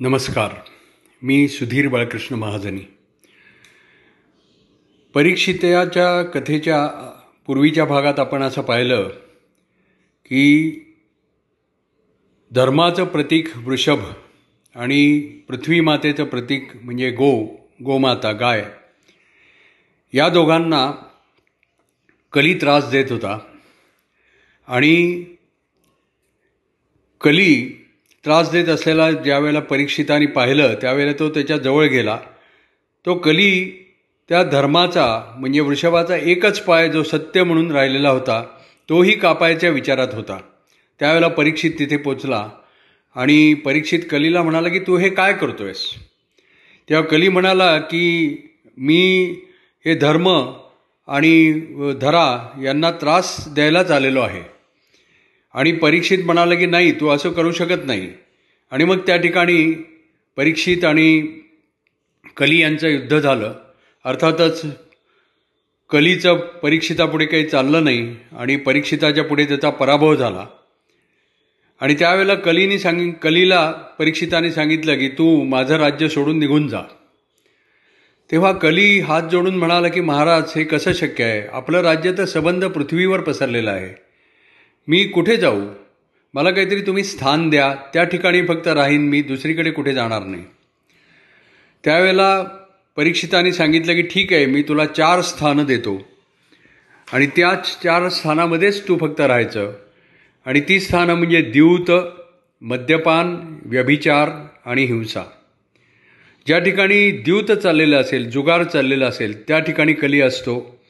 नमस्कार. मी सुधीर बाळकृष्ण महाजनी. परीक्षितयाच्या कथेच्या पूर्वीच्या भागात आपण असं पाहिलं की धर्माचं प्रतीक वृषभ आणि पृथ्वी मातेचं प्रतीक म्हणजे गो गोमाता गाय या दोघांना कली त्रास देत होता. आणि कली त्रास देत असलेला ज्यावेळेला परीक्षिताने पाहिलं त्यावेळेला तो त्याच्याजवळ गेला. तो कली त्या धर्माचा म्हणजे वृषभाचा एकच पाय जो सत्य म्हणून राहिलेला होता तोही कापायच्या विचारात होता. त्यावेळेला परीक्षित तिथे पोचला आणि परीक्षित कलीला म्हणाला की तू हे काय करतो आहेस तेव्हा कली म्हणाला की मी हे धर्म आणि धरा यांना त्रास द्यायलाच आलेलो आहे. आणि परीक्षित म्हणाला की नाही तू असं करू शकत नाही. आणि मग त्या ठिकाणी परीक्षित आणि कली यांचं युद्ध झालं. अर्थातच कलीचं परीक्षितापुढे काही चाललं नाही आणि परीक्षिताच्या पुढे त्याचा पराभव झाला. आणि त्यावेळेला कलीने सांगित कलीला परीक्षिताने सांगितलं की तू माझं राज्य सोडून निघून जा. तेव्हा कली हात जोडून म्हणाला की महाराज हे कसं शक्य आहे? आपलं राज्य तर सबंध पृथ्वीवर पसरलेलं आहे. मी कुठे जाऊ? मला काहीतरी तुम्ही स्थान द्या. त्या ठिकाणी फक्त राहीन मी दुसरीकडे कुठे जाणार नाही. त्यावेळेला परीक्षिताने सांगितलं की ठीक आहे मी तुला चार स्थानं देतो. आणि त्याच चार स्थानामध्येच तू फक्त राहायचं. आणि ती स्थानं म्हणजे द्यूत मद्यपान व्यभिचार आणि हिंसा. ज्या ठिकाणी द्यूत चाललेलं असेल जुगार चाललेला असेल त्या ठिकाणी कली असतो.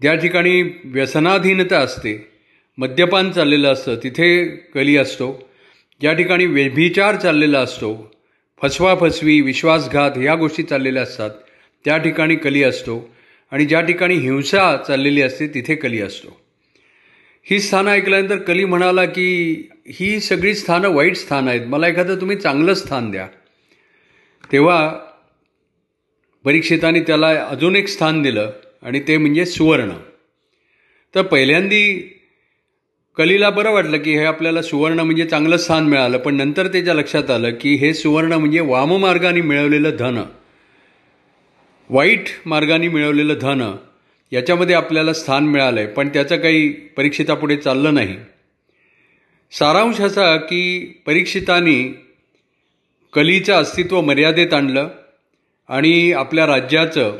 ज्या ठिकाणी व्यसनाधीनता असते मद्यपान चाललेलं असतं तिथे कली असतो. ज्या ठिकाणी व्यभिचार चाललेला असतो फसवाफसवी विश्वासघात ह्या गोष्टी चाललेल्या असतात त्या ठिकाणी कली असतो. आणि ज्या ठिकाणी हिंसा चाललेली असते तिथे कली असतो. ही स्थानं ऐकल्यानंतर कली म्हणाला की ही सगळी स्थानं वाईट स्थानं आहेत. मला एखादं तुम्ही चांगलं स्थान द्या. तेव्हा परीक्षिताने त्याला अजून एक स्थान दिलं आणि ते म्हणजे सुवर्ण. तर पहिल्यांदी कलीला बरं वाटलं की हे आपल्याला सुवर्ण म्हणजे चांगलं स्थान मिळालं पण नंतर त्याच्या लक्षात आलं की हे सुवर्ण म्हणजे वाममार्गाने मिळवलेलं धन. वाईट मार्गाने मिळवलेलं धन याच्यामध्ये आपल्याला स्थान मिळालं आहे पण त्याचं काही परीक्षितापुढे चाललं नाही. सारांश असा की परीक्षितानी कलीचं अस्तित्व मर्यादेत आणलं आणि आपल्या राज्याचं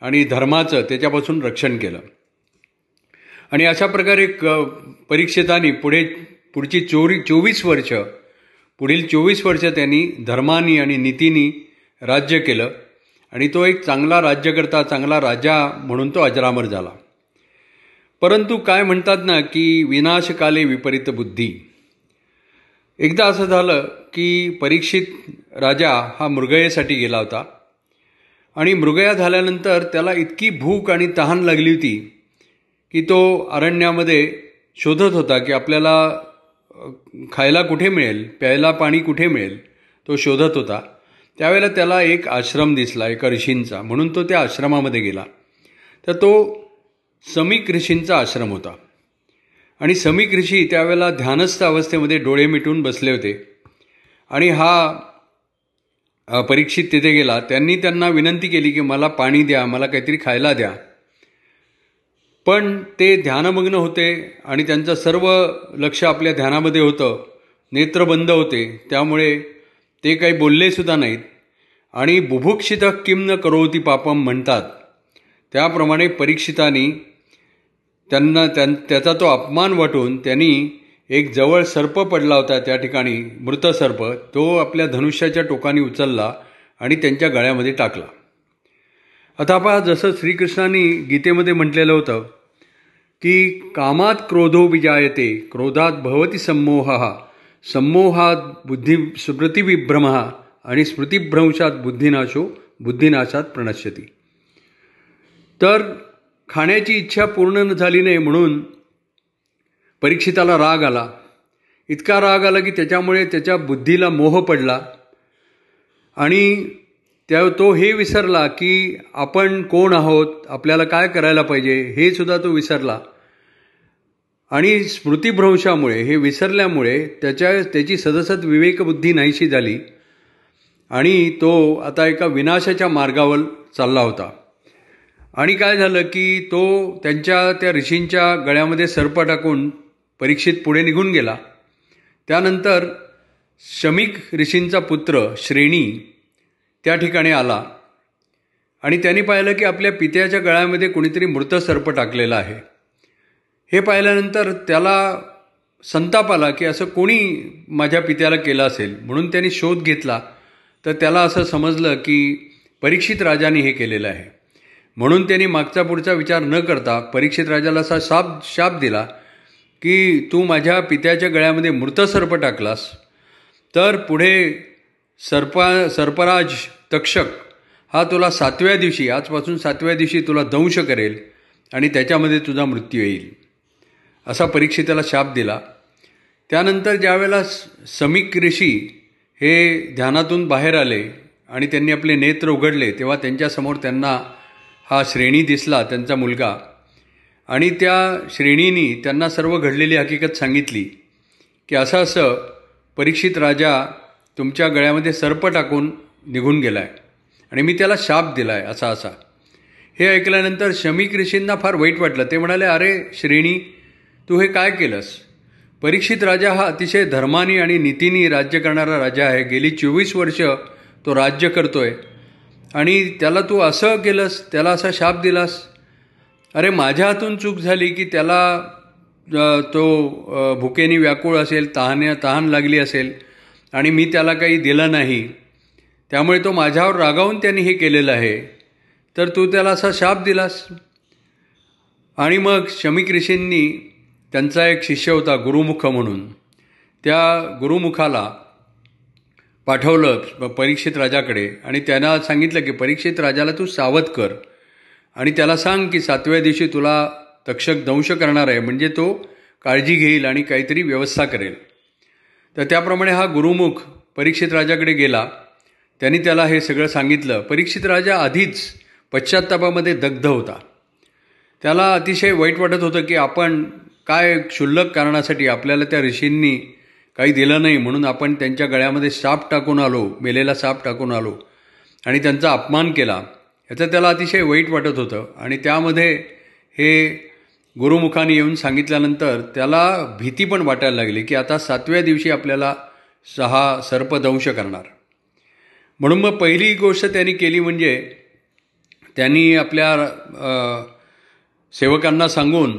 आणि धर्माचं त्याच्यापासून रक्षण केलं. आणि अशा प्रकारे क परीक्षितांनी पुढे पुढची चोरी चोवीस वर्ष पुढील चोवीस वर्ष त्यांनी धर्मानी आणि नीतीनी राज्य केलं. आणि तो एक चांगला राज्यकर्ता चांगला राजा म्हणून तो अजरामर झाला. परंतु काय म्हणतात ना की विनाशकाले विपरीत बुद्धी. एकदा असं झालं की परीक्षित राजा हा मृगयेसाठी गेला होता. आणि मृगया झाल्यानंतर त्याला इतकी भूक आणि तहान लागली होती की तो अरण्यामध्ये शोधत होता की आपल्याला खायला कुठे मिळेल प्यायला पाणी कुठे मिळेल तो शोधत होता. त्यावेळेला त्याला एक आश्रम दिसला एक ऋषींचा. म्हणून तो त्या आश्रमामध्ये गेला. तर तो समीक ऋषींचा आश्रम होता. आणि समीक ऋषी त्यावेळेला ध्यानस्थ अवस्थेमध्ये डोळे मिटून बसले होते. आणि हा परीक्षित तिथे गेला. त्यांनी त्यांना विनंती केली की मला पाणी द्या मला काहीतरी खायला द्या. पण ते ध्यानमग्न होते आणि त्यांचं सर्व लक्ष आपल्या ध्यानामध्ये होतं. नेत्र बंद होते. त्यामुळे ते काही बोललेसुद्धा नाहीत. आणि बुभुक्षित किम न करोती पापम म्हणतात. त्याप्रमाणे परीक्षितांनी त्यांना त्यां त्याचा तो अपमान वाटून त्यांनी एक जवळ सर्प पडला होता त्या ठिकाणी मृत सर्प. तो आपल्या धनुष्याच्या टोकाने उचलला आणि त्यांच्या गळ्यामध्ये टाकला. आता पहा जसं श्रीकृष्णाने गीतेमध्ये म्हटलेलं होतं की कामात क्रोधो विजायते क्रोधात भवती संमोह संमोहात बुद्धी स्मृतिविभ्रम आणि स्मृतिभ्रंशात बुद्धिनाशो बुद्धिनाशात प्रणश्यती. तर खाण्याची इच्छा पूर्ण न झाली नाही म्हणून परीक्षिताला राग आला. इतका राग आला की त्याच्यामुळे त्याच्या बुद्धीला मोह पडला आणि त्या तो हे विसरला की आपण कोण आहोत? आपल्याला काय करायला पाहिजे? हे सुद्धा तो विसरला. आणि स्मृतिभ्रंशामुळे हे विसरल्यामुळे त्याच्या त्याची सदसत विवेकबुद्धी नाहीशी झाली. आणि तो आता एका विनाशाच्या मार्गावर चालला होता. आणि काय झालं की तो त्यांच्या त्या ऋषींच्या गळ्यामध्ये सर्प टाकून परीक्षित पुढे निघून गेला. त्यानंतर शमिक ऋषींचा पुत्र श्रेणी त्या ठिकाणी आला. आणि त्यांनी पाहिलं की आपल्या पित्याच्या गळ्यामध्ये कोणीतरी मृत सर्प टाकलेला आहे. हे पाहिल्यानंतर त्याला संताप आला की असं कोणी माझ्या पित्याला केलं असेल? म्हणून त्यांनी शोध घेतला. तर त्याला असं समजलं की परीक्षित राजाने हे केलेलं आहे. म्हणून त्यांनी मागचा पुढचा विचार न करता परीक्षित राजाला असा शाप शाप दिला की तू माझ्या पित्याच्या गळ्यामध्ये मृत सर्प टाकलास. तर पुढे सर्पा सर्पराज तक्षक हा तुला सातव्या दिवशी आजपासून सातव्या दिवशी तुला दंश करेल आणि त्याच्यामध्ये तुझा मृत्यू येईल. असा परीक्षिताला शाप दिला. त्यानंतर ज्यावेळेला समीक ऋषी हे ध्यानातून बाहेर आले आणि त्यांनी आपले नेत्र उघडले तेव्हा त्यांच्यासमोर त्यांना हा श्रेणी दिसला त्यांचा मुलगा. आणि त्या श्रेणीनी त्यांना सर्व घडलेली हकीकत सांगितली की असं असं परीक्षित राजा तुमच्या गळ्यामध्ये सर्प टाकून निघून गेला आहे आणि मी त्याला शाप दिला आहे असा असा. हे ऐकल्यानंतर शमीक ऋषींना फार वाईट वाटलं. ते म्हणाले अरे श्रेणी तू हे काय केलंस? परीक्षित राजा हा अतिशय धर्मानी आणि नीतीनी राज्य करणारा राजा आहे. गेली चोवीस वर्ष तो राज्य करतोय. आणि त्याला तू असं केलंस त्याला असा शाप दिलास? अरे माझ्या हातून चूक झाली की त्याला तो भुकेनी व्याकुळ असेल तहाने तहान लागली असेल. आणि मी त्याला काही दिलं नाही. त्यामुळे तो माझ्यावर रागावून त्यांनी हे केलेलं आहे. तर तू त्याला असा शाप दिलास? आणि मग शमिक ऋषींनी त्यांचा एक शिष्य होता गुरुमुख म्हणून. त्या गुरुमुखाला पाठवलं परीक्षित राजाकडे आणि त्यांना सांगितलं की परीक्षित राजाला तू सावध कर आणि त्याला सांग की सातव्या दिवशी तुला तक्षक दंश करणार आहे. म्हणजे तो काळजी घेईल आणि काहीतरी व्यवस्था करेल. तर त्याप्रमाणे हा गुरुमुख परीक्षित राजाकडे गेला. त्यांनी त्याला हे सगळं सांगितलं. परीक्षित राजा आधीच पश्चात्तापामध्ये दग्ध होता. त्याला अतिशय वाईट वाटत होतं की आपण काय क्षुल्लक कारणासाठी आपल्याला त्या ऋषींनी काही दिलं नाही म्हणून आपण त्यांच्या गळ्यामध्ये साप टाकून आलो मेलेला साप टाकून आलो. आणि त्यांचा अपमान केला. याचं त्याला अतिशय वाईट वाटत होतं. आणि त्यामध्ये हे गुरुमुखाने येऊन सांगितल्यानंतर त्याला भीती पण वाटायला लागली की आता सातव्या दिवशी आपल्याला सहा सर्पदंश करणार. म्हणून मग पहिली गोष्ट त्यांनी केली म्हणजे त्यांनी आपल्या सेवकांना सांगून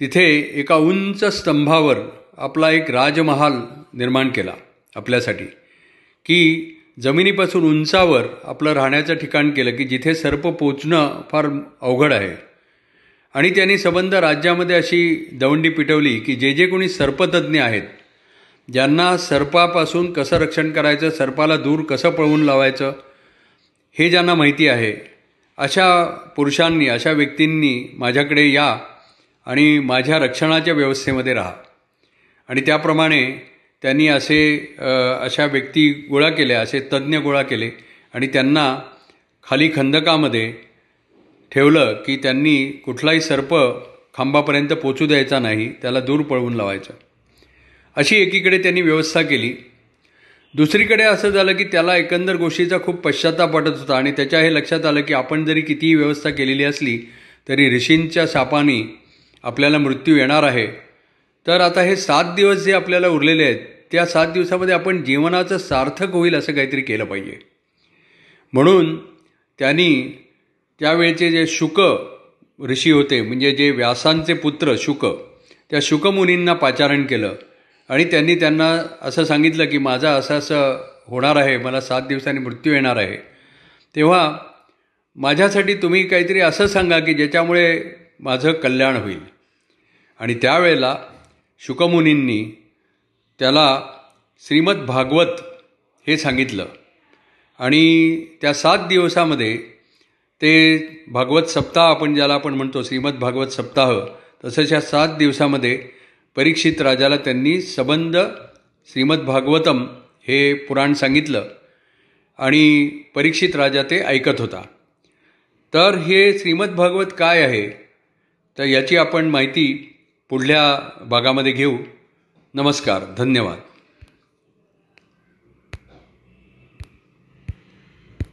तिथे एका उंच स्तंभावर आपला एक राजमहाल निर्माण केला आपल्यासाठी की जमिनीपासून उंचावर आपलं राहण्याचं ठिकाण केलं की जिथे सर्प पोचणं फार अवघड आहे. आणि त्यांनी संबंध राज्यामध्ये अशी दवंडी पिटवली की जे जे कोणी सर्पतज्ञ आहेत ज्यांना सर्पापासून कसं रक्षण करायचं सर्पाला दूर कसं पळवून लावायचं हे ज्यांना माहिती आहे अशा पुरुषांनी अशा व्यक्तींनी माझ्याकडे या आणि माझ्या रक्षणाच्या व्यवस्थेमध्ये राहा. आणि त्याप्रमाणे त्यांनी असे अशा व्यक्ती गोळा केल्या असे तज्ज्ञ गोळा केले आणि त्यांना खाली खंदकामध्ये ठेवलं की त्यांनी कुठलाही सर्प खांबापर्यंत पोचू द्यायचा नाही त्याला दूर पळवून लावायचं. अशी एकीकडे त्यांनी व्यवस्था केली. दुसरीकडे असं झालं की त्याला एकंदर गोष्टीचा खूप पश्चाताप वाटत होता आणि त्याच्या हे लक्षात आलं की आपण जरी कितीही व्यवस्था केलेली असली तरी ऋषींच्या सापानी आपल्याला मृत्यू येणार आहे. तर आता हे सात दिवस जे आपल्याला उरलेले आहेत त्या सात दिवसामध्ये आपण जीवनाचं सार्थक होईल असं काहीतरी केलं पाहिजे. म्हणून त्यांनी त्यावेळचे जे शुक ऋषी होते म्हणजे जे व्यासांचे पुत्र शुक त्या शुकमुनींना पाचारण केलं. आणि त्यांनी त्यांना असं सांगितलं की माझा असं असं होणार आहे मला सात दिवसांनी मृत्यू येणार आहे. तेव्हा माझ्यासाठी तुम्ही काहीतरी असं सांगा की ज्याच्यामुळे माझं कल्याण होईल. आणि त्यावेळेला शुकमुनींनी त्याला श्रीमद भागवत हे सांगितलं. आणि त्या सात दिवसामध्ये ते भागवत सप्ताह आपण ज्याला आपण म्हणतो श्रीमद भागवत सप्ताह तसंच ह्या सात दिवसामध्ये परीक्षित राजाला त्यांनी सबंध श्रीमद भागवतम हे पुराण सांगितलं आणि परीक्षित राजा ते ऐकत होता. तर हे श्रीमद भागवत काय आहे? तर याची आपण माहिती पुढल्या भागामध्ये घेऊ. नमस्कार धन्यवाद.